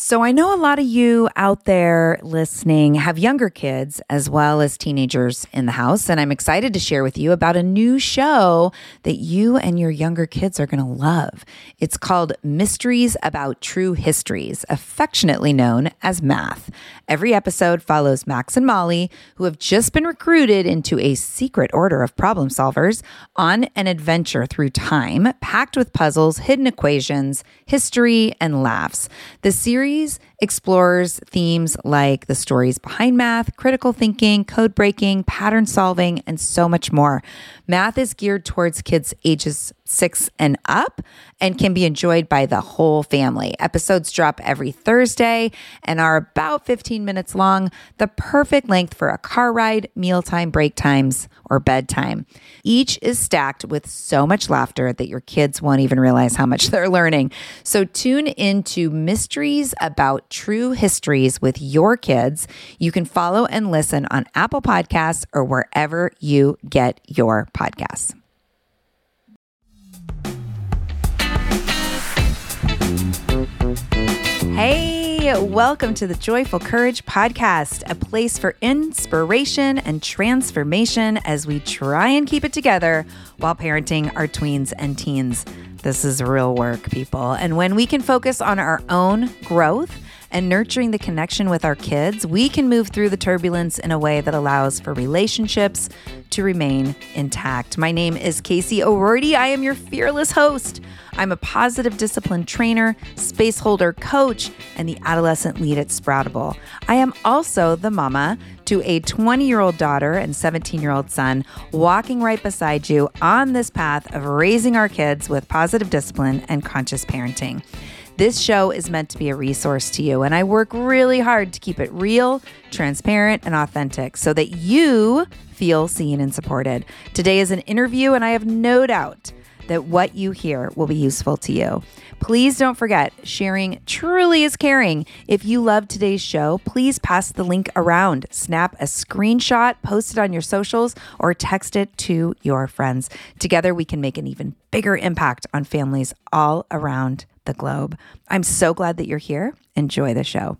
So, I know a lot of you out there listening have younger kids as well as teenagers in the house. And I'm excited to share with you about a new show that you and your younger kids are going to love. It's called Mysteries About True Histories, affectionately known as Math. Every episode follows Max and Molly, who have just been recruited into a secret order of problem solvers, on an adventure through time packed with puzzles, hidden equations, history, and laughs. The series series explores themes like the stories behind math, critical thinking, code breaking, pattern solving, and so much more. Math is geared towards kids ages six and up and can be enjoyed by the whole family. Episodes drop every Thursday and are about 15 minutes long, the perfect length for a car ride, mealtime, break times, or bedtime. Each is stacked with so much laughter that your kids won't even realize how much they're learning. So tune into Mysteries About True Histories with your kids. You can follow and listen on Apple Podcasts or wherever you get your podcasts. Hey, welcome to the Joyful Courage Podcast, a place for inspiration and transformation as we try and keep it together while parenting our tweens and teens. This is real work, people. And when we can focus on our own growth, and nurturing the connection with our kids, we can move through the turbulence in a way that allows for relationships to remain intact. My name is Casey O'Roarty. I am your fearless host. I'm a positive discipline trainer, space holder coach, and the adolescent lead at Sproutable. I am also the mama to a 20 year old daughter and 17 year old son, walking right beside you on this path of raising our kids with positive discipline and conscious parenting. This show is meant to be a resource to you, and I work really hard to keep it real, transparent, and authentic so that you feel seen and supported. Today is an interview, and I have no doubt that what you hear will be useful to you. Please don't forget, sharing truly is caring. If you love today's show, please pass the link around, snap a screenshot, post it on your socials, or text it to your friends. Together, we can make an even bigger impact on families all around the globe. I'm so glad that you're here. Enjoy the show.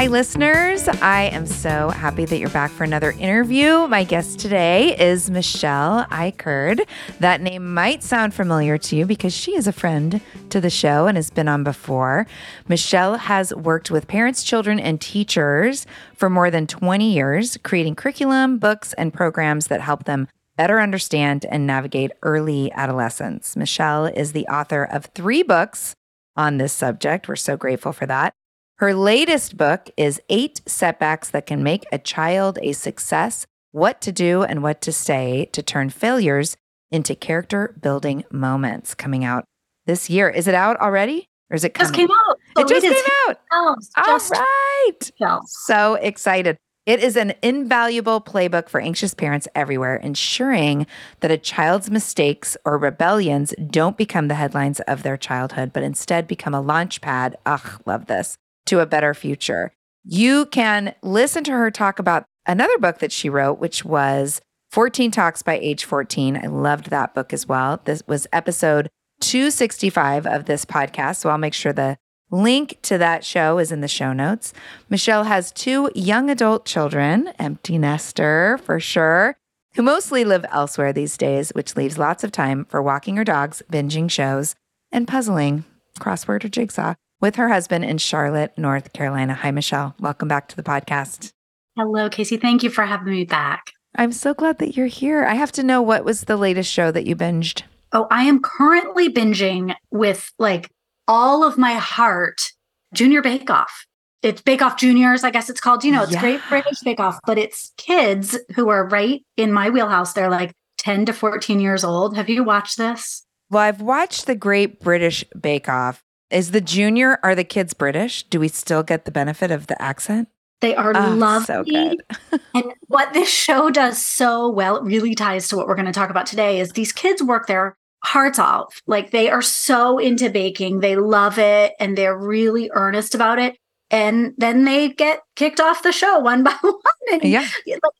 Hi, listeners. I am so happy that you're back for another interview. My guest today is Michelle Icard. That name might sound familiar to you because she is a friend to the show and has been on before. Michelle has worked with parents, children, and teachers for more than 20 years, creating curriculum, books, and programs that help them better understand and navigate early adolescence. Michelle is the author of three books on this subject. We're so grateful for that. Her latest book is Eight Setbacks That Can Make a Child a Success What to Do and What to Say to Turn Failures into Character Building Moments, coming out this year. Is it out already? Or is it coming? Just came out. it just came out. All just right. So excited. It is an invaluable playbook for anxious parents everywhere, ensuring that a child's mistakes or rebellions don't become the headlines of their childhood, but instead become a launch pad. Ugh, love this to a better future. You can listen to her talk about another book that she wrote, which was 14 Talks by Age 14. I loved that book as well. This was episode 265 of this podcast. So I'll make sure the Link to that show is in the show notes. Michelle has two young adult children, empty nester for sure, who mostly live elsewhere these days, which leaves lots of time for walking her dogs, binging shows, and puzzling, crossword or jigsaw, with her husband in Charlotte, North Carolina. Hi, Michelle. Welcome back to the podcast. Hello, Casey. Thank you for having me back. I'm so glad that you're here. I have to know what was the latest show that you binged? Oh, I am currently binging with like all of my heart Junior Bake Off. It's Bake Off Juniors, I guess it's called. You know, it's yeah. Great British Bake Off, but it's kids who are right in my wheelhouse. They're like 10 to 14 years old. Have you watched this? Well, I've watched the Great British Bake Off. Is the junior, are the kids British? Do we still get the benefit of the accent? They are oh, lovely. So good. and what this show does so well, it really ties to what we're going to talk about today, is these kids work their hearts off. Like they are so into baking, they love it, and they're really earnest about it. And then they get kicked off the show one by one. And yeah.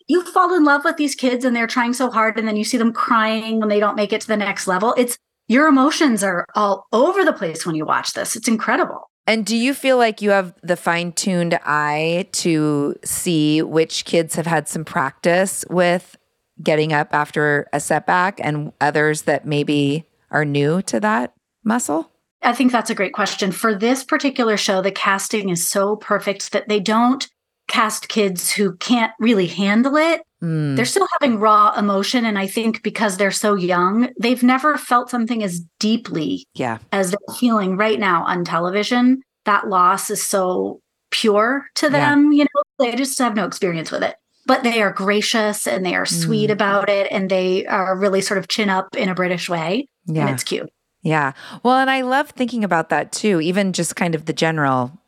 you fall in love with these kids and they're trying so hard. And then you see them crying when they don't make it to the next level. It's your emotions are all over the place when you watch this. It's incredible. And do you feel like you have the fine tuned eye to see which kids have had some practice with getting up after a setback and others that maybe are new to that muscle? I think that's a great question. For this particular show, the casting is so perfect that they don't cast kids who can't really handle it. Mm. They're still having raw emotion. And I think because they're so young, they've never felt something as deeply yeah. as they're feeling right now on television. That loss is so pure to them, yeah. you know, they just have no experience with it. But they are gracious and they are sweet mm. about it. And they are really sort of chin up in a British way. Yeah. And it's cute. Yeah. Well, and I love thinking about that too, even just kind of the general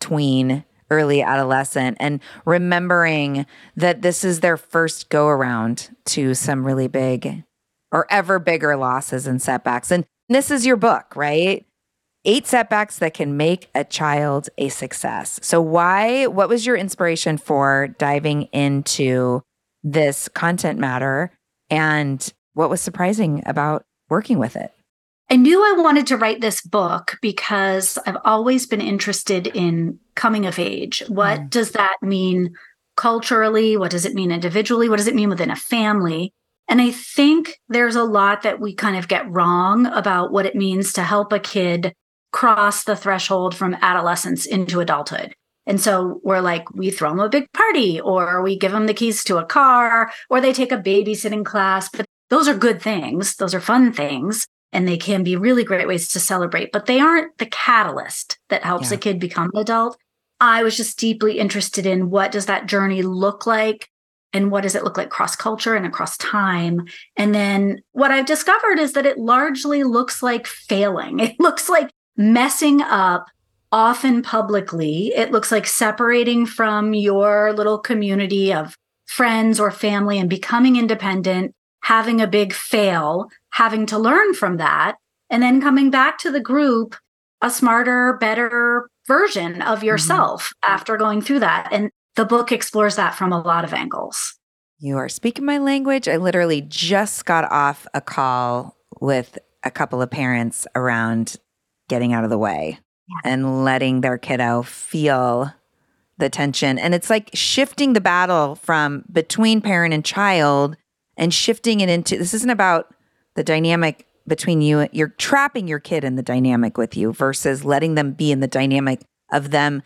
tween, early adolescent, and remembering that this is their first go around to some really big or ever bigger losses and setbacks. And this is your book, right? Eight setbacks that can make a child a success. So, why, what was your inspiration for diving into this content matter? And what was surprising about working with it? I knew I wanted to write this book because I've always been interested in coming of age. What mm. does that mean culturally? What does it mean individually? What does it mean within a family? And I think there's a lot that we kind of get wrong about what it means to help a kid cross the threshold from adolescence into adulthood. And so we're like, we throw them a big party, or we give them the keys to a car, or they take a babysitting class. But those are good things. Those are fun things and they can be really great ways to celebrate, but they aren't the catalyst that helps yeah. a kid become an adult. I was just deeply interested in what does that journey look like and what does it look like cross culture and across time and then what i've discovered is that it largely looks like failing it looks like messing up often publicly it looks like separating from your little community of friends or family and becoming independent having a big fail having to learn from that and then coming back to the group a smarter better version of mm-hmm. yourself mm-hmm. after going through that and the book explores that from a lot of angles you are speaking my language i literally just got off a call with a couple of parents around getting out of the way yeah. and letting their kiddo feel the tension and it's like shifting the battle from between parent and child and shifting it into this isn't about the dynamic between you you're trapping your kid in the dynamic with you versus letting them be in the dynamic of them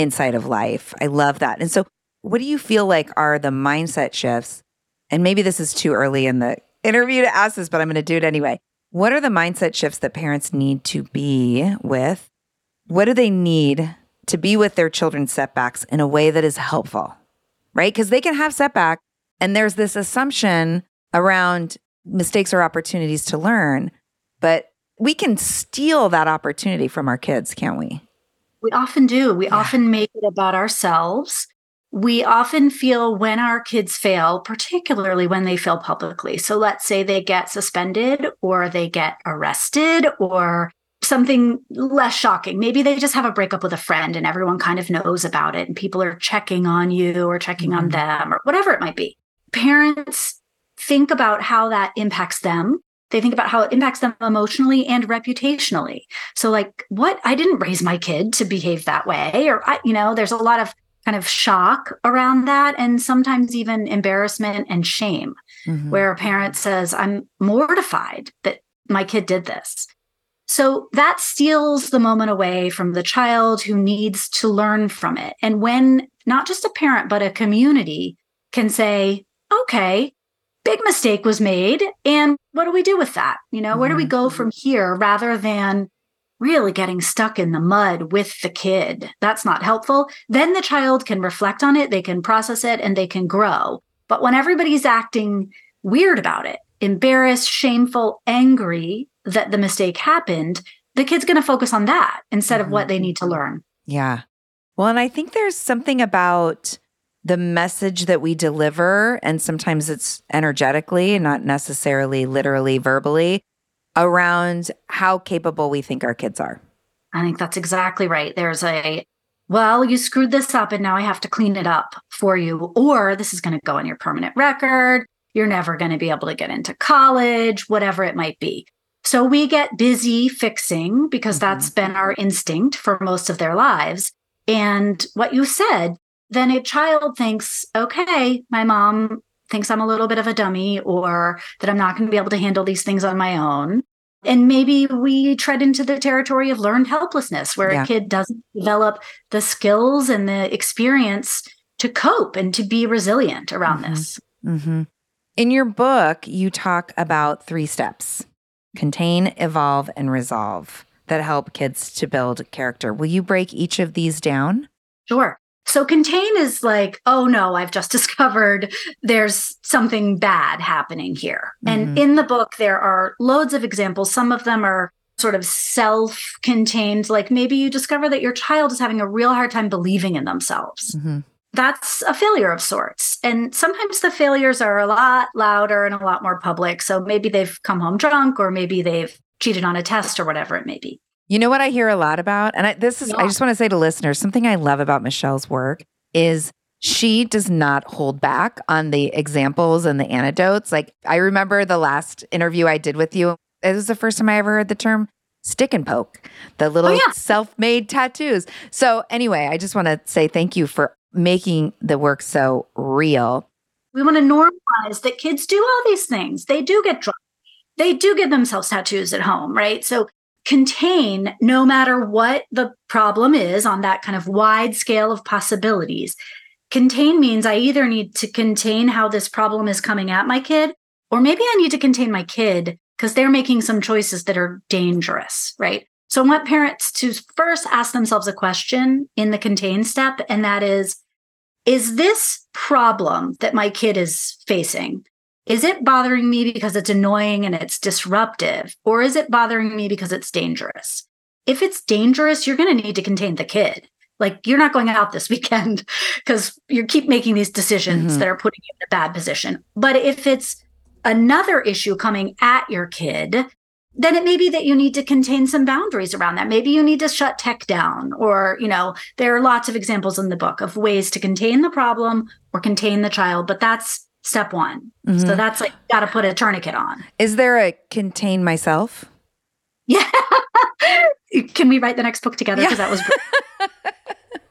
inside of life. I love that. And so what do you feel like are the mindset shifts? And maybe this is too early in the interview to ask this, but I'm going to do it anyway. What are the mindset shifts that parents need to be with? What do they need to be with their children's setbacks in a way that is helpful? Right? Because they can have setbacks and there's this assumption around mistakes are opportunities to learn, but we can steal that opportunity from our kids, can't we? We often do. We yeah. often make it about ourselves. We often feel when our kids fail, particularly when they fail publicly. So let's say they get suspended or they get arrested or something less shocking. Maybe they just have a breakup with a friend and everyone kind of knows about it and people are checking on you or checking mm-hmm. on them or whatever it might be. Parents think about how that impacts them. They think about how it impacts them emotionally and reputationally. So, like, what? I didn't raise my kid to behave that way. Or, I, you know, there's a lot of kind of shock around that and sometimes even embarrassment and shame, mm-hmm. where a parent says, I'm mortified that my kid did this. So that steals the moment away from the child who needs to learn from it. And when not just a parent, but a community can say, okay, big mistake was made. And what do we do with that? You know, where do we go mm-hmm. from here rather than really getting stuck in the mud with the kid? That's not helpful. Then the child can reflect on it, they can process it, and they can grow. But when everybody's acting weird about it, embarrassed, shameful, angry that the mistake happened, the kid's going to focus on that instead mm-hmm. of what they need to learn. Yeah. Well, and I think there's something about the message that we deliver, and sometimes it's energetically, not necessarily literally verbally, around how capable we think our kids are. I think that's exactly right. There's a, well, you screwed this up and now I have to clean it up for you, or this is going to go on your permanent record. You're never going to be able to get into college, whatever it might be. So we get busy fixing because mm-hmm. that's been our instinct for most of their lives. And what you said, then a child thinks, okay, my mom thinks I'm a little bit of a dummy or that I'm not going to be able to handle these things on my own. And maybe we tread into the territory of learned helplessness, where yeah. a kid doesn't develop the skills and the experience to cope and to be resilient around mm-hmm. this. Mm-hmm. In your book, you talk about three steps contain, evolve, and resolve that help kids to build character. Will you break each of these down? Sure. So contain is like, oh no, I've just discovered there's something bad happening here. Mm-hmm. And in the book, there are loads of examples. Some of them are sort of self contained, like maybe you discover that your child is having a real hard time believing in themselves. Mm-hmm. That's a failure of sorts. And sometimes the failures are a lot louder and a lot more public. So maybe they've come home drunk or maybe they've cheated on a test or whatever it may be. You know what I hear a lot about? And I, this is, yeah. I just want to say to listeners something I love about Michelle's work is she does not hold back on the examples and the anecdotes. Like, I remember the last interview I did with you, it was the first time I ever heard the term stick and poke, the oh, little oh, yeah. self made tattoos. So, anyway, I just want to say thank you for making the work so real. We want to normalize that kids do all these things. They do get drunk. They do give themselves tattoos at home, right? So contain no matter what the problem is on that kind of wide scale of possibilities. Contain means I either need to contain how this problem is coming at my kid, or maybe I need to contain my kid because they're making some choices that are dangerous, right? So I want parents to first ask themselves a question in the contain step, and that is Is this problem that my kid is facing is it bothering me because it's annoying and it's disruptive, or is it bothering me because it's dangerous? If it's dangerous, you're going to need to contain the kid. Like you're not going out this weekend because you keep making these decisions mm-hmm. that are putting you in a bad position. But if it's another issue coming at your kid, then it may be that you need to contain some boundaries around that. Maybe you need to shut tech down, or, you know, there are lots of examples in the book of ways to contain the problem or contain the child, but that's step one. Mm-hmm. So that's like, got to put a tourniquet on. Is there a contain myself? Yeah. Can we write the next book together? Because yeah. that was great.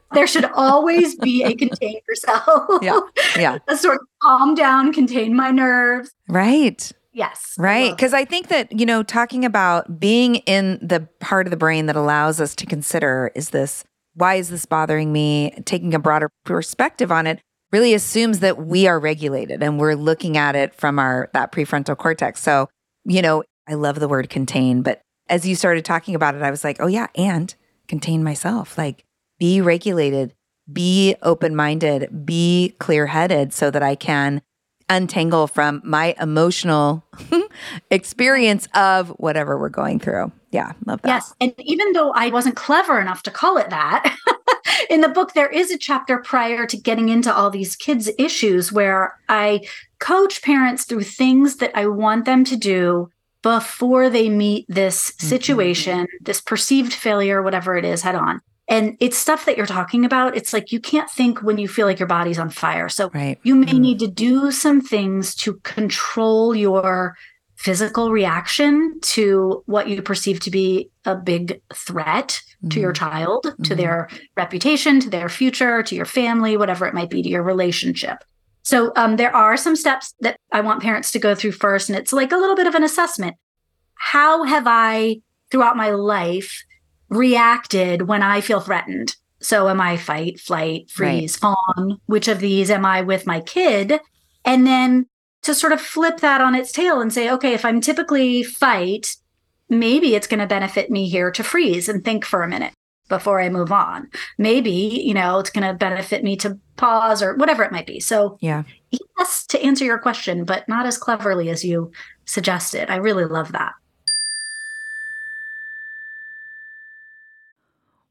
there should always be a contain yourself. Yeah. Yeah. a sort of calm down, contain my nerves. Right. Yes. Right. Because I think that, you know, talking about being in the part of the brain that allows us to consider is this, why is this bothering me? Taking a broader perspective on it really assumes that we are regulated and we're looking at it from our that prefrontal cortex. So, you know, I love the word contain, but as you started talking about it, I was like, oh yeah, and contain myself. Like be regulated, be open-minded, be clear-headed so that I can untangle from my emotional experience of whatever we're going through. Yeah, love that. Yes. And even though I wasn't clever enough to call it that, in the book, there is a chapter prior to getting into all these kids' issues where I coach parents through things that I want them to do before they meet this mm-hmm. situation, mm-hmm. this perceived failure, whatever it is, head on. And it's stuff that you're talking about. It's like you can't think when you feel like your body's on fire. So right. you may mm. need to do some things to control your physical reaction to what you perceive to be a big threat mm-hmm. to your mm-hmm. child, mm-hmm. to their reputation, to their future, to your family, whatever it might be, to your relationship. So um, there are some steps that I want parents to go through first, and it's like a little bit of an assessment. How have I, throughout my life, reacted when I feel threatened? So am I fight, flight, freeze, right. fawn? Which of these am I with my kid? And then to sort of flip that on its tail and say, okay, if I'm typically fight, maybe it's going to benefit me here to freeze and think for a minute before I move on. Maybe, you know, it's going to benefit me to pause or whatever it might be. So, yeah. Yes, to answer your question, but not as cleverly as you suggested. I really love that.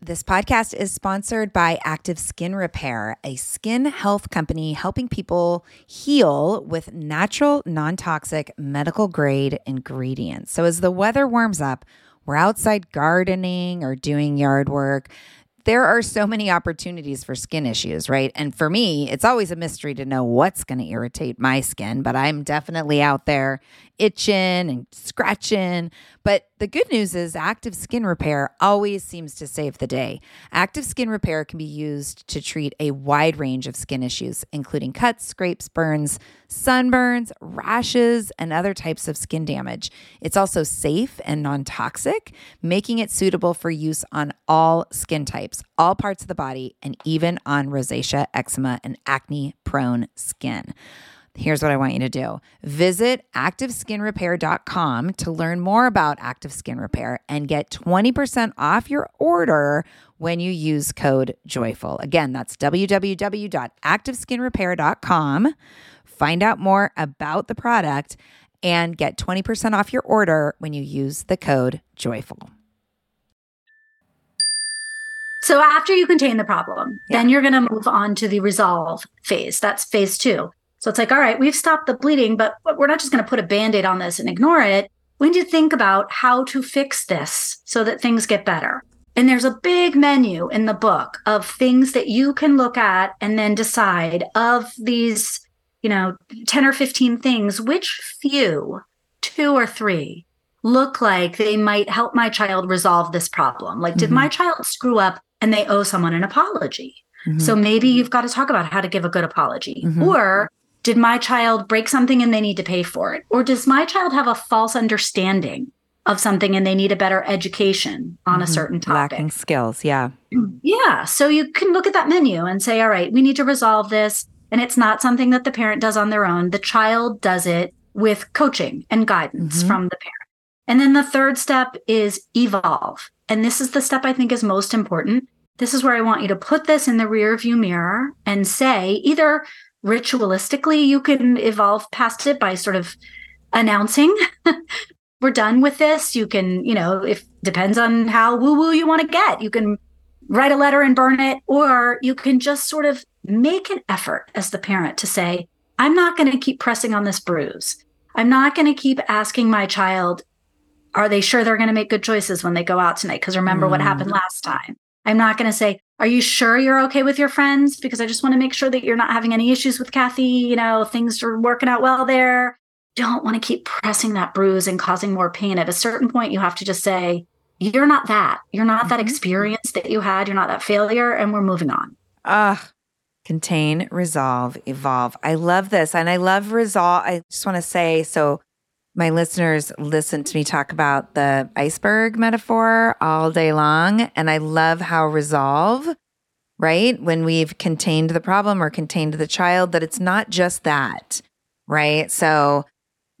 This podcast is sponsored by Active Skin Repair, a skin health company helping people heal with natural, non toxic, medical grade ingredients. So, as the weather warms up, we're outside gardening or doing yard work there are so many opportunities for skin issues, right? And for me, it's always a mystery to know what's going to irritate my skin, but I'm definitely out there itching and scratching. But the good news is active skin repair always seems to save the day. Active skin repair can be used to treat a wide range of skin issues, including cuts, scrapes, burns, sunburns, rashes, and other types of skin damage. It's also safe and non toxic, making it suitable for use on all skin types, all parts of the body, and even on rosacea, eczema, and acne prone skin. Here's what I want you to do visit activeskinrepair.com to learn more about Active Skin Repair and get 20% off your order when you use code JOYFUL. Again, that's www.activeskinrepair.com. Find out more about the product and get 20% off your order when you use the code JOYFUL. So after you contain the problem, yeah. then you're going to move on to the resolve phase. That's phase two. So it's like, all right, we've stopped the bleeding, but we're not just going to put a band aid on this and ignore it. We need to think about how to fix this so that things get better. And there's a big menu in the book of things that you can look at and then decide of these, you know, 10 or 15 things, which few, two or three, look like they might help my child resolve this problem. Like, mm-hmm. did my child screw up and they owe someone an apology? Mm-hmm. So maybe you've got to talk about how to give a good apology. Mm-hmm. Or did my child break something and they need to pay for it? Or does my child have a false understanding of something and they need a better education on mm-hmm. a certain topic? Lacking skills, yeah. Yeah. So you can look at that menu and say, all right, we need to resolve this. And it's not something that the parent does on their own. The child does it with coaching and guidance mm-hmm. from the parent. And then the third step is evolve. And this is the step I think is most important. This is where I want you to put this in the rear view mirror and say either ritualistically you can evolve past it by sort of announcing we're done with this you can you know if depends on how woo woo you want to get you can write a letter and burn it or you can just sort of make an effort as the parent to say i'm not going to keep pressing on this bruise i'm not going to keep asking my child are they sure they're going to make good choices when they go out tonight because remember mm. what happened last time i'm not going to say are you sure you're okay with your friends? Because I just want to make sure that you're not having any issues with Kathy. You know, things are working out well there. Don't want to keep pressing that bruise and causing more pain. At a certain point, you have to just say, you're not that. You're not mm-hmm. that experience that you had. You're not that failure. And we're moving on. Ah, contain, resolve, evolve. I love this. And I love resolve. I just want to say so my listeners listen to me talk about the iceberg metaphor all day long. And I love how resolve, right? When we've contained the problem or contained the child, that it's not just that, right? So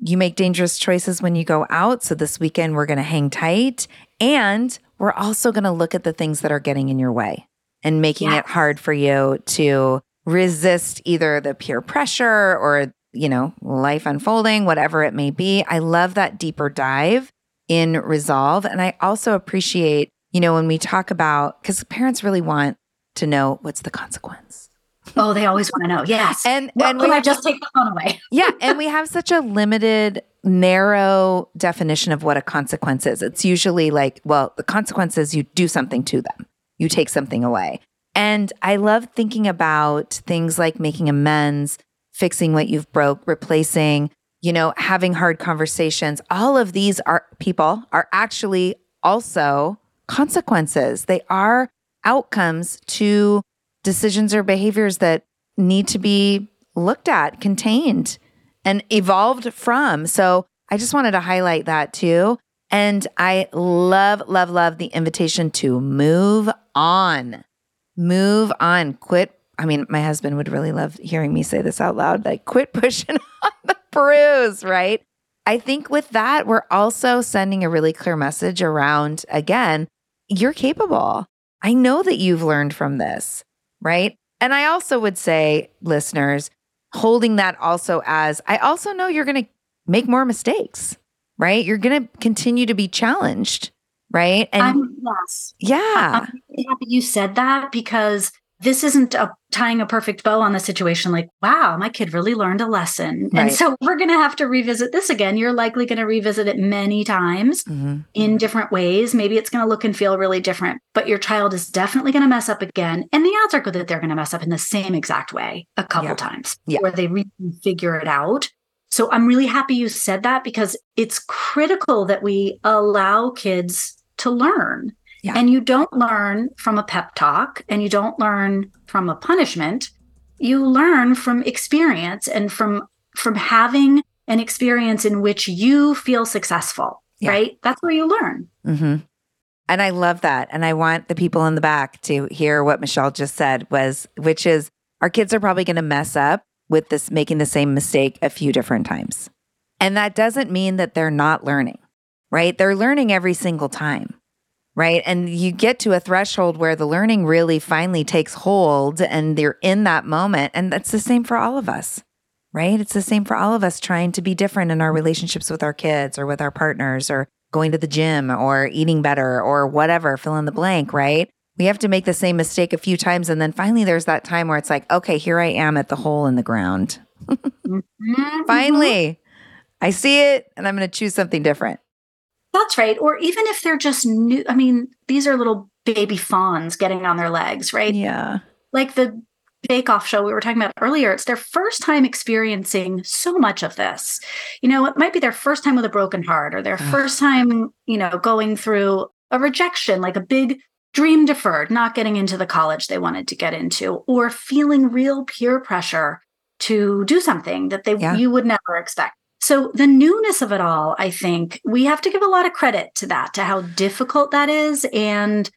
you make dangerous choices when you go out. So this weekend, we're going to hang tight. And we're also going to look at the things that are getting in your way and making it hard for you to resist either the peer pressure or you know, life unfolding, whatever it may be. I love that deeper dive in resolve. And I also appreciate, you know, when we talk about, because parents really want to know what's the consequence. Oh, they always want to know. Yes. And Well, and we I just take the phone away? yeah, and we have such a limited, narrow definition of what a consequence is. It's usually like, well, the consequence is you do something to them, you take something away. And I love thinking about things like making amends, fixing what you've broke, replacing, you know, having hard conversations. All of these are people are actually also consequences. They are outcomes to decisions or behaviors that need to be looked at, contained, and evolved from. So I just wanted to highlight that too. And I love, love, love the invitation to move on. Move on. Quit. I mean, my husband would really love hearing me say this out loud like, quit pushing on the bruise, right? I think with that, we're also sending a really clear message around again, you're capable. I know that you've learned from this, right? And I also would say, listeners, holding that also as I also know you're going to make more mistakes, right? You're going to continue to be challenged, right? And I'm, yes. yeah, I'm really happy you said that because this isn't a, tying a perfect bow on the situation like, wow, my kid really learned a lesson. Right. And so we're going to have to revisit this again. You're likely going to revisit it many times Mhm. in different ways. Maybe it's going to look and feel really different, but your child is definitely going to mess up again. And the odds are good that they're going to mess up in the same exact way a couple Yeah. times Yeah. where they really figure it out. So I'm really happy you said that because it's critical that we allow kids to learn. Yeah. And you don't learn from a pep talk and you don't learn from a punishment. You learn from experience and from from having an experience in which you feel successful, Yeah. right? That's where you learn. hmm And I love that. And I want the people in the back to hear what Michelle just said was, which is our kids are probably going to mess up with this, making the same mistake a few different times. And that doesn't mean that they're not learning, right? They're learning every single time, right? And you get to a threshold where the learning really finally takes hold and they're in that moment. And that's the same for all of us, right? It's the same for all of us trying to be different in our relationships with our kids or with our partners or going to the gym or eating better or whatever, fill in the blank, right? We have to make the same mistake a few times. And then finally, there's that time where it's like, okay, here I am at the hole in the ground. Mhm. Finally, I see it and I'm going to choose something different. That's right. Or even if they're just new, I mean, these are little baby fawns getting on their legs, right? Yeah. like the Bake Off show we were talking about earlier, it's their first time experiencing so much of this. You know, it might be their first time with a broken heart or their Ugh. first time, you know, going through a rejection, like a big dream deferred, not getting into the college they wanted to get into, or feeling real peer pressure to do something that they Yeah. you would never expect. So the newness of it all, I think we have to give a lot of credit to that, to how difficult that is and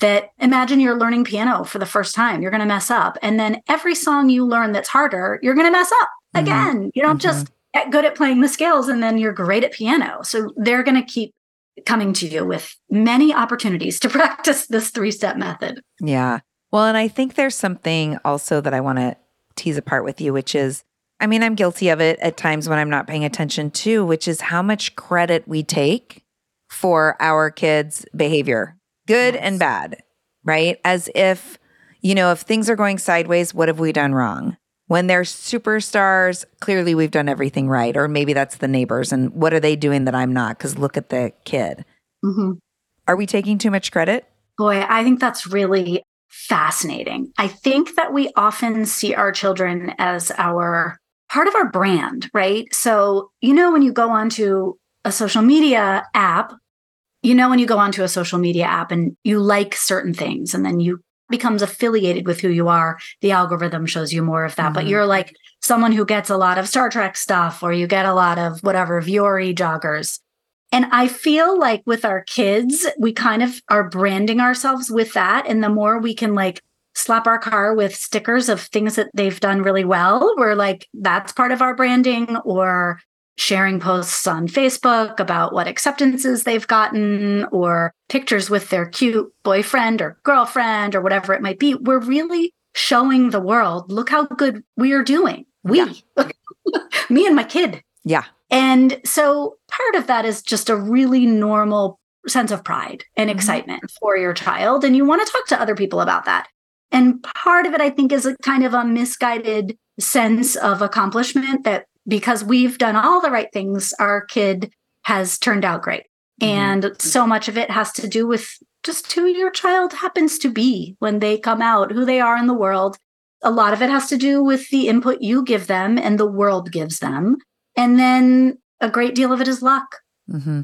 that imagine you're learning piano for the first time you're going to mess up and then every song you learn that's harder you're going to mess up Mhm. again you don't just get good at playing the scales and then you're great at piano so they're going to keep coming to you with many opportunities to practice this three step method Yeah. Well, and I think there's something also that I want to tease apart with you, which is, I mean, I'm guilty of it at times when I'm not paying attention to, which is how much credit we take for our kids' behavior, good Yes. and bad, right? As if, you know, if things are going sideways, what have we done wrong? When they're superstars, clearly we've done everything right. Or maybe that's the neighbors. And what are they doing that I'm not? Because look at the kid. Mhm. Are we taking too much credit? boy i think that's really fascinating i think that we often see our children as our part of our brand right? So you know when you go onto a social media app you know when you go onto a social media app and you like certain things and then you becomes affiliated with who you are the algorithm shows you more of that. But Mhm. you're like someone who gets a lot of star trek stuff or you get a lot of whatever Vuori joggers. And i feel like with our kids we kind of are branding ourselves with that. And the more we can like slap our car with stickers of things that they've done really well we're like that's part of our branding or sharing posts on Facebook about what acceptances they've gotten or pictures with their cute boyfriend or girlfriend or whatever it might be. We're really showing the world, look how good we are doing. We, me and my kid. Yeah. And so part of that is just a really normal sense of pride and Mhm. excitement for your child. And you want to talk to other people about that. And part of it, I think, is a kind of a misguided sense of accomplishment that because we've done all the right things, our kid has turned out great. Mm-hmm. And so much of it has to do with just who your child happens to be when they come out, who they are in the world. A lot of it has to do with the input you give them and the world gives them. And then a great deal of it is luck. Mm-hmm.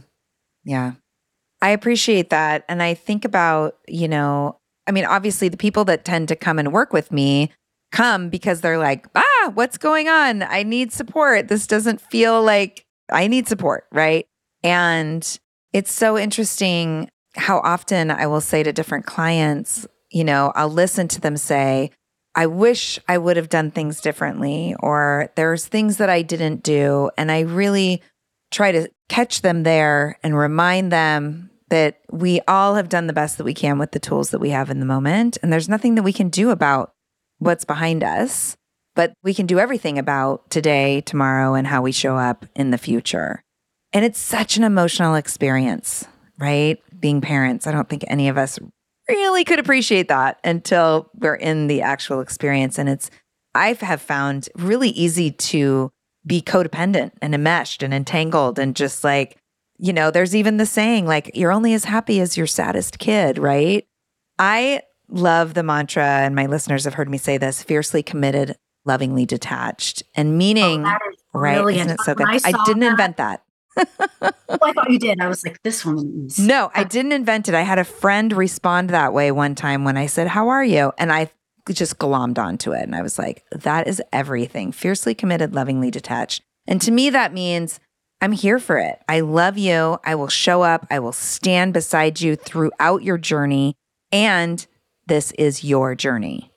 Yeah. I appreciate that. And I think about, you know, I mean, obviously, the people that tend to come and work with me come because they're like, ah, what's going on? I need support. This doesn't feel like I need support. Right. And it's so interesting how often I will say to different clients, you know, I'll listen to them say, I wish I would have done things differently, or there's things that I didn't do. And I really try to catch them there and remind them that we all have done the best that we can with the tools that we have in the moment. And there's nothing that we can do about what's behind us, but we can do everything about today, tomorrow, and how we show up in the future. And it's such an emotional experience, right? Being parents. I don't think any of us really could appreciate that until we're in the actual experience. And it's, I have found really easy to be codependent and enmeshed and entangled and just like, you know, there's even the saying like, you're only as happy as your saddest kid, right? I love the mantra, and my listeners have heard me say this fiercely committed, lovingly detached. And meaning, oh, right? Isn't it so good? I, I didn't that, invent that. oh, I thought you did. I was like, this one is. No, I didn't invent it. I had a friend respond that way one time when I said, How are you? And I just glommed onto it. And I was like, That is everything. Fiercely committed, lovingly detached. And to me, that means I'm here for it. I love you. I will show up. I will stand beside you throughout your journey. And this is your journey,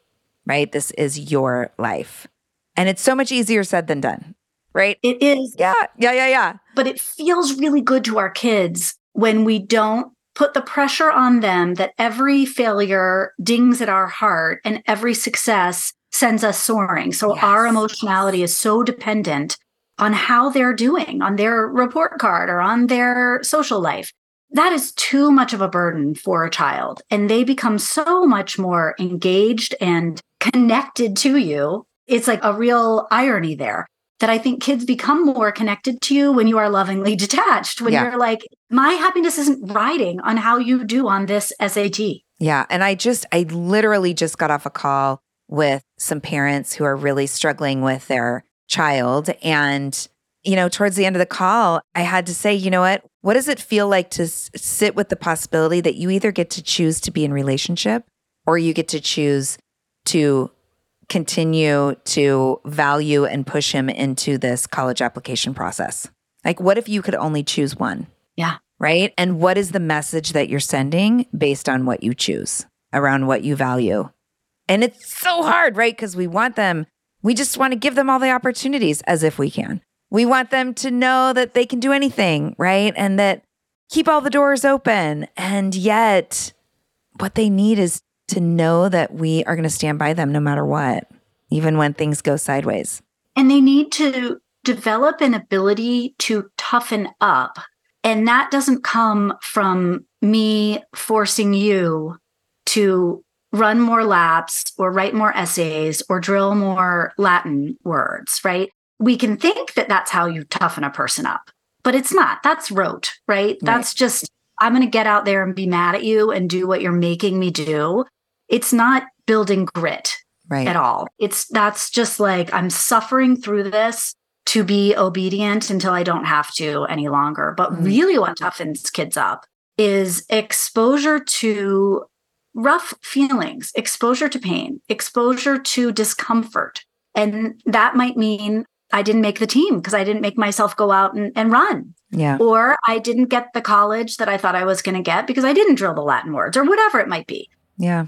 right? This is your life. And it's so much easier said than done right? It is. Yeah, yeah, yeah, yeah. But it feels really good to our kids when we don't put the pressure on them that every failure dings at our heart and every success sends us soaring. So yes. our emotionality is so dependent on how they're doing on their report card or on their social life. That is too much of a burden for a child. And they become so much more engaged and connected to you. It's like a real irony there that I think kids become more connected to you when you are lovingly detached, when yeah. you're like, my happiness isn't riding on how you do on this SAT. Yeah. And I just, I literally just got off a call with some parents who are really struggling with their child. And, you know, towards the end of the call, I had to say, you know what? What does it feel like to s- sit with the possibility that you either get to choose to be in relationship or you get to choose to continue to value and push him into this college application process? Like, what if you could only choose one? Yeah. Right. And what is the message that you're sending based on what you choose around what you value? And it's so hard, right? Because we want them, we just want to give them all the opportunities as if we can. We want them to know that they can do anything, right? And that keep all the doors open. And yet, what they need is to know that we are going to stand by them no matter what, even when things go sideways. And they need to develop an ability to toughen up. And that doesn't come from me forcing you to run more laps or write more essays or drill more Latin words, right? We can think that that's how you toughen a person up, but it's not. That's rote, right? right. That's just, I'm going to get out there and be mad at you and do what you're making me do it's not building grit right. at all. It's that's just like I'm suffering through this to be obedient until I don't have to any longer. But mm really, what toughens kids up is exposure to rough feelings, exposure to pain, exposure to discomfort. And that might mean I didn't make the team because I didn't make myself go out and, and run. Yeah. Or I didn't get the college that I thought I was going to get because I didn't drill the Latin words or whatever it might be. Yeah.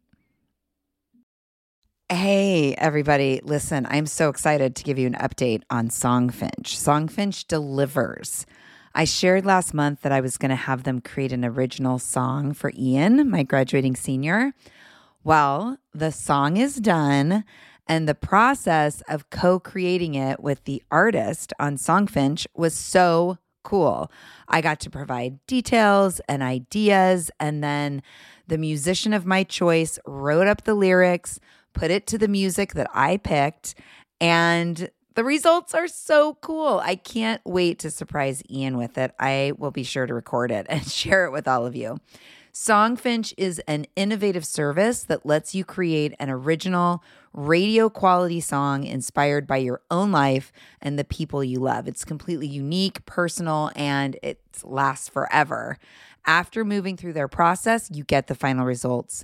Hey, everybody. Listen, I'm so excited to give you an update on Songfinch. Songfinch delivers. I shared last month that I was going to have them create an original song for Ian, my graduating senior. Well, the song is done, and the process of co creating it with the artist on Songfinch was so cool. I got to provide details and ideas, and then the musician of my choice wrote up the lyrics put it to the music that I picked, and the results are so cool. I can't wait to surprise Ian with it. I will be sure to record it and share it with all of you. Songfinch is an innovative service that lets you create an original radio quality song inspired by your own life and the people you love. It's completely unique, personal, and it lasts forever. After moving through their process, you get the final results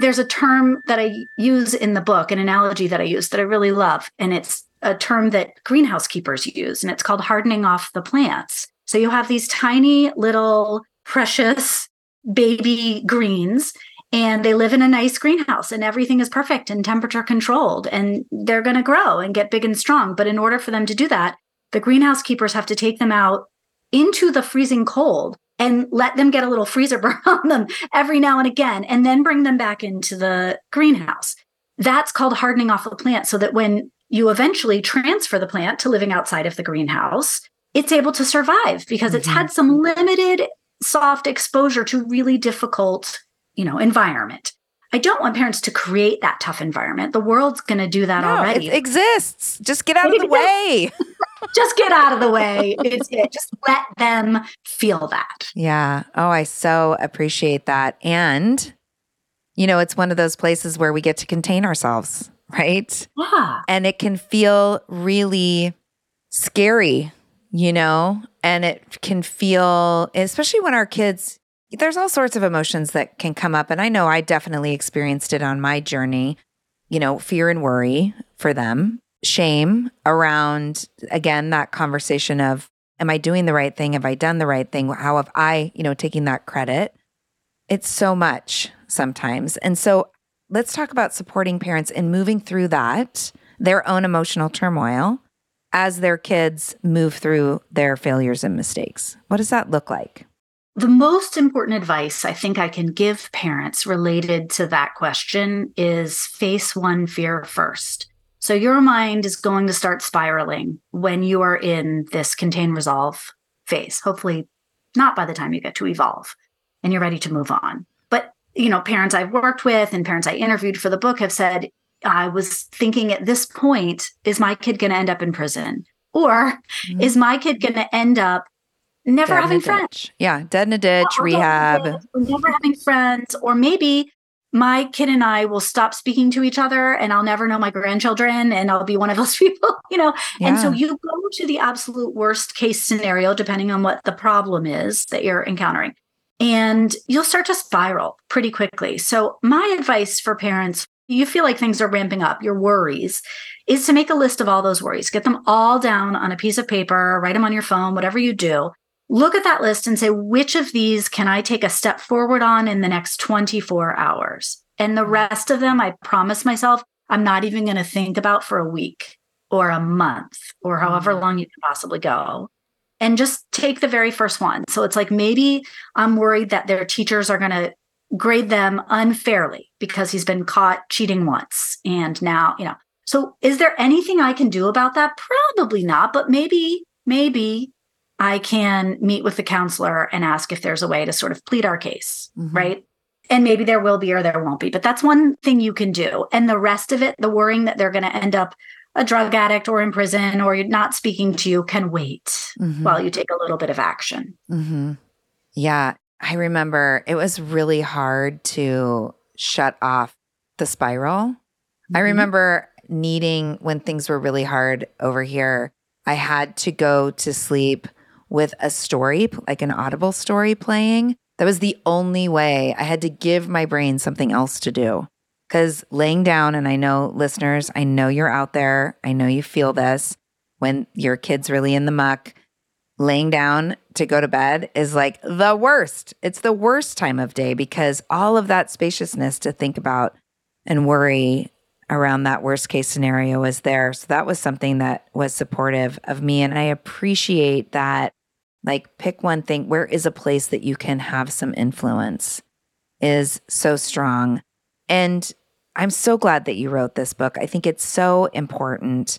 There's a term that I use in the book, an analogy that I use that I really love. And it's a term that greenhouse keepers use, and it's called hardening off the plants. So you have these tiny little precious baby greens, and they live in a nice greenhouse, and everything is perfect and temperature controlled, and they're going to grow and get big and strong. But in order for them to do that, the greenhouse keepers have to take them out into the freezing cold and let them get a little freezer burn on them every now and again, and then bring them back into the greenhouse. That's called hardening off the plant so that when you eventually transfer the plant to living outside of the greenhouse, it's able to survive because mm-hmm. it's had some limited soft exposure to really difficult, you know, environment. I don't want parents to create that tough environment. The world's going to do that no, already. It exists. Just get out it of the way. just get out of the way. It's it. Just let them feel that. Yeah. Oh, I so appreciate that. And, you know, it's one of those places where we get to contain ourselves, right? Yeah. And it can feel really scary, you know, and it can feel, especially when our kids, there's all sorts of emotions that can come up. And I know I definitely experienced it on my journey, you know, fear and worry for them shame around, again, that conversation of, am I doing the right thing? Have I done the right thing? How have I, you know, taking that credit? It's so much sometimes. And so let's talk about supporting parents and moving through that, their own emotional turmoil as their kids move through their failures and mistakes. What does that look like? The most important advice I think I can give parents related to that question is face one fear first. So your mind is going to start spiraling when you are in this contain resolve phase. Hopefully, not by the time you get to evolve and you're ready to move on. But, you know, parents I've worked with and parents I interviewed for the book have said, I was thinking at this point, is my kid going to end up in prison? Or mm-hmm. is my kid going to end up never dead having friends. Yeah, dead in a ditch, or rehab. never having friends, or maybe my kid and I will stop speaking to each other and I'll never know my grandchildren and I'll be one of those people, you know. Yeah. And so you go to the absolute worst case scenario, depending on what the problem is that you're encountering. And you'll start to spiral pretty quickly. So, my advice for parents you feel like things are ramping up, your worries, is to make a list of all those worries. Get them all down on a piece of paper, write them on your phone, whatever you do. Look at that list and say, which of these can I take a step forward on in the next 24 hours? And the rest of them, I promise myself, I'm not even going to think about for a week or a month or however mm-hmm. long you can possibly go. And just take the very first one. So it's like maybe I'm worried that their teachers are going to grade them unfairly because he's been caught cheating once and now you know so is there anything i can do about that probably not but maybe maybe i can meet with the counselor and ask if there's a way to sort of plead our case mm-hmm. right and maybe there will be or there won't be but that's one thing you can do and the rest of it the worrying that they're going to end up a drug addict or in prison or not speaking to you can wait mm-hmm. while you take a little bit of action mm-hmm. yeah I remember it was really hard to shut off the spiral. Mm-hmm. I remember needing when things were really hard over here, I had to go to sleep with a story, like an audible story playing. That was the only way I had to give my brain something else to do. Because laying down, and I know listeners, I know you're out there, I know you feel this when your kid's really in the muck laying down to go to bed is like the worst. It's the worst time of day because all of that spaciousness to think about and worry around that worst case scenario is there. So that was something that was supportive of me. And I appreciate that. Like, pick one thing. Where is a place that you can have some influence? Is so strong. And I'm so glad that you wrote this book. I think it's so important.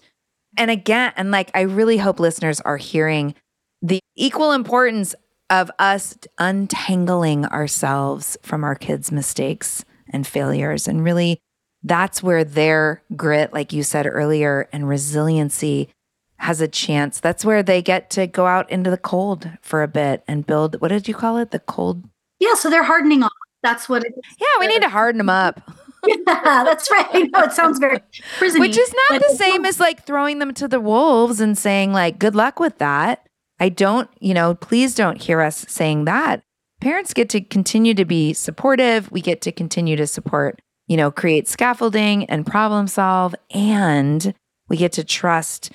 And again, and like, I really hope listeners are hearing the equal importance of us untangling ourselves from our kids' mistakes and failures. And really, that's where their grit, like you said earlier, and resiliency has a chance. That's where they get to go out into the cold for a bit and build what did you call it? The cold. Yeah, so they're hardening up. That's what it is. Yeah, we need to harden them up. yeah, that's right. No, it sounds very prison Which is not the same as like throwing them to the wolves and saying like good luck with that. I don't, you know, please don't hear us saying that. Parents get to continue to be supportive. We get to continue to support, you know, create scaffolding and problem solve. And we get to trust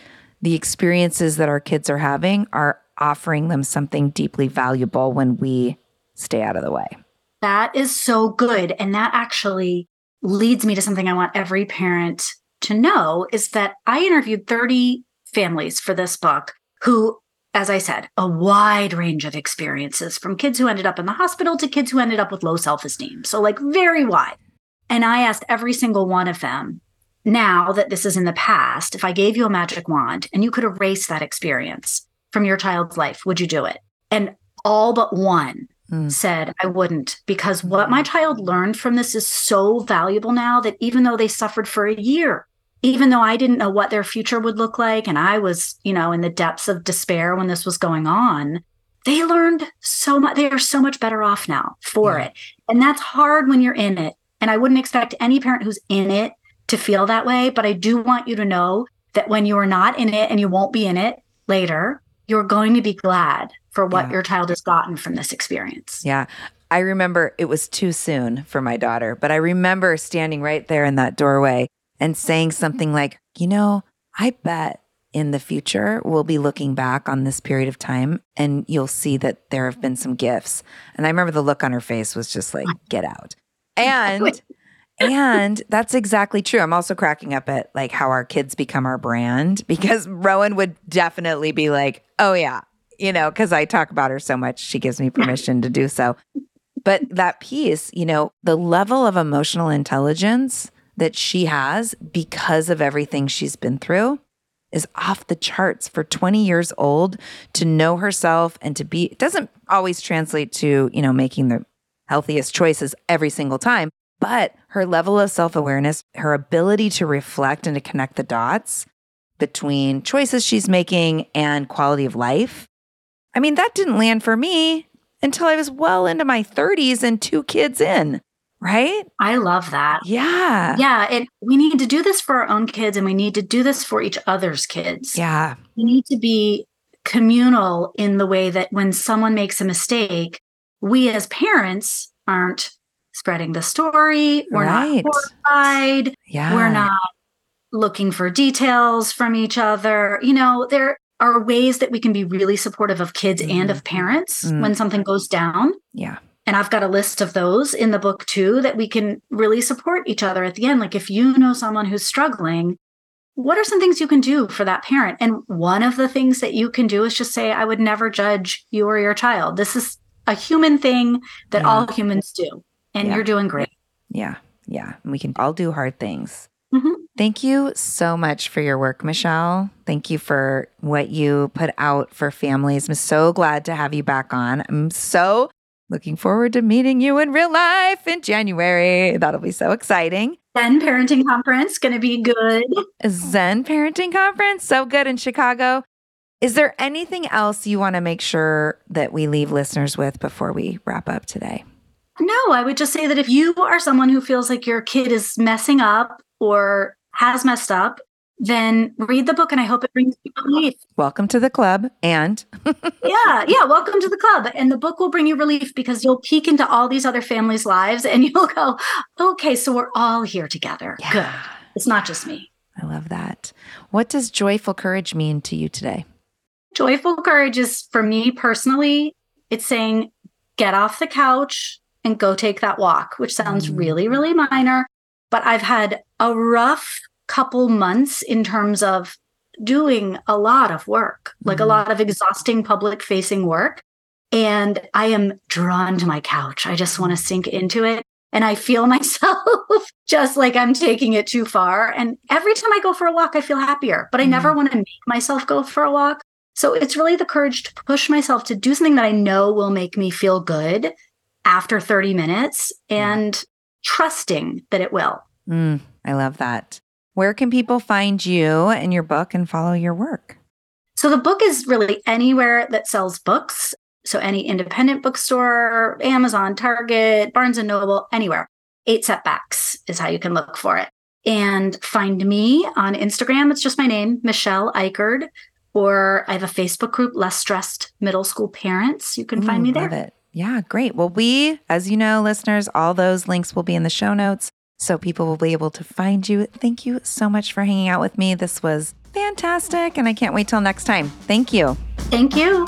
the experiences that our kids are having are offering them something deeply valuable when we stay out of the way. That is so good. And that actually leads me to something I want every parent to know is that I interviewed 30 families for this book who as I said, a wide range of experiences from kids who ended up in the hospital to kids who ended up with low self esteem. So, like, very wide. And I asked every single one of them, now that this is in the past, if I gave you a magic wand and you could erase that experience from your child's life, would you do it? And all but one mm. said, I wouldn't, because what my child learned from this is so valuable now that even though they suffered for a year even though I didn't know what their future would look like, and I was, you know, in the depths of despair when this was going on, they learned so much. They are so much better off now for yeah. it. And that's hard when you're in it. And I wouldn't expect any parent who's in it to feel that way. But I do want you to know that when you are not in it and you won't be in it later, you're going to be glad for what yeah. your child has gotten from this experience. Yeah. I remember it was too soon for my daughter, but I remember standing right there in that doorway and saying something like, you know, I bet in the future we'll be looking back on this period of time and you'll see that there have been some gifts. And I remember the look on her face was just like, get out. And and that's exactly true. I'm also cracking up at like how our kids become our brand because Rowan would definitely be like, "Oh yeah, you know, because I talk about her so much, she gives me permission to do so." But that piece, you know, the level of emotional intelligence that she has because of everything she's been through is off the charts for 20 years old to know herself and to be it doesn't always translate to you know making the healthiest choices every single time but her level of self-awareness her ability to reflect and to connect the dots between choices she's making and quality of life I mean, that didn't land for me until I was well into my 30s and two kids in, right? I love that. Yeah. Yeah. And we need to do this for our own kids and we need to do this for each other's kids. Yeah. We need to be communal in the way that when someone makes a mistake, we as parents aren't spreading the story. We're Right. not horrified. Yeah. We're not looking for details from each other. You know, there are ways that we can be really supportive of kids and of parents Mhm. when something goes down. Yeah. And I've got a list of those in the book too that we can really support each other at the end. Like if you know someone who's struggling, what are some things you can do for that parent? And one of the things that you can do is just say, I would never judge you or your child. This is a human thing that Yeah. all humans do. And Yeah. you're doing great. Yeah. Yeah. And we can all do hard things. Mhm. Thank you so much for your work, Michelle. Thank you for what you put out for families. I'm so glad to have you back on. I'm so looking forward to meeting you in real life in January. That'll be so exciting. Zen parenting conference going to be good. Zen Parenting Conference, so good in Chicago. Is there anything else you want to make sure that we leave listeners with before we wrap up today? No, I would just say that if you are someone who feels like your kid is messing up or has messed up, then read the book and I hope it brings you relief. Welcome to the club. And yeah, yeah, welcome to the club. And the book will bring you relief because you'll peek into all these other families' lives and you'll go, okay, so we're all here together. Good. Yeah. It's not just me. I love that. What does joyful courage mean to you today? Joyful courage is for me personally, it's saying get off the couch and go take that walk, which sounds Mm. really, really minor. But I've had a rough couple months in terms of doing a lot of work, like a Mhm. lot of exhausting public facing work. And I am drawn to my couch. I just want to sink into it. And I feel myself just like I'm taking it too far. And every time I go for a walk, I feel happier, but I never want to make myself go for a walk. So it's really the courage to push myself to do something that I know will make me feel good after 30 minutes and trusting that it will. Mm, I love that. Where can people find you and your book and follow your work? So the book is really anywhere that sells books. So any independent bookstore, Amazon, Target, Barnes and Noble, anywhere. Eight setbacks is how you can look for it. And find me on Instagram. It's just my name, Michelle Icard. Or I have a Facebook group, Less Stressed Middle School Parents. You can find Ooh, me there. Love it. Yeah, great. Well, we, as you know, listeners, all those links will be in the show notes. So people will be able to find you. Thank you so much for hanging out with me. This was fantastic. And I can't wait till next time. Thank you. Thank you.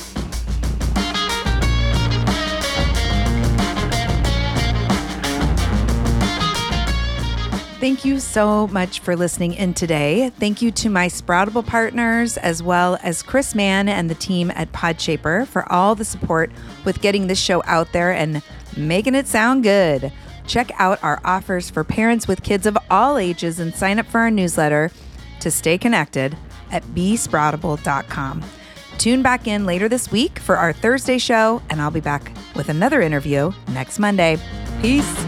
Thank you so much for listening in today. Thank you to my Sproutable partners, as well as Chris Mann and the team at Podshaper for all the support with getting this show out there and making it sound good. Check out our offers for parents with kids of all ages and sign up for our newsletter to stay connected at besproutable.com. Tune back in later this week for our Thursday show, and I'll be back with another interview next Monday. Peace.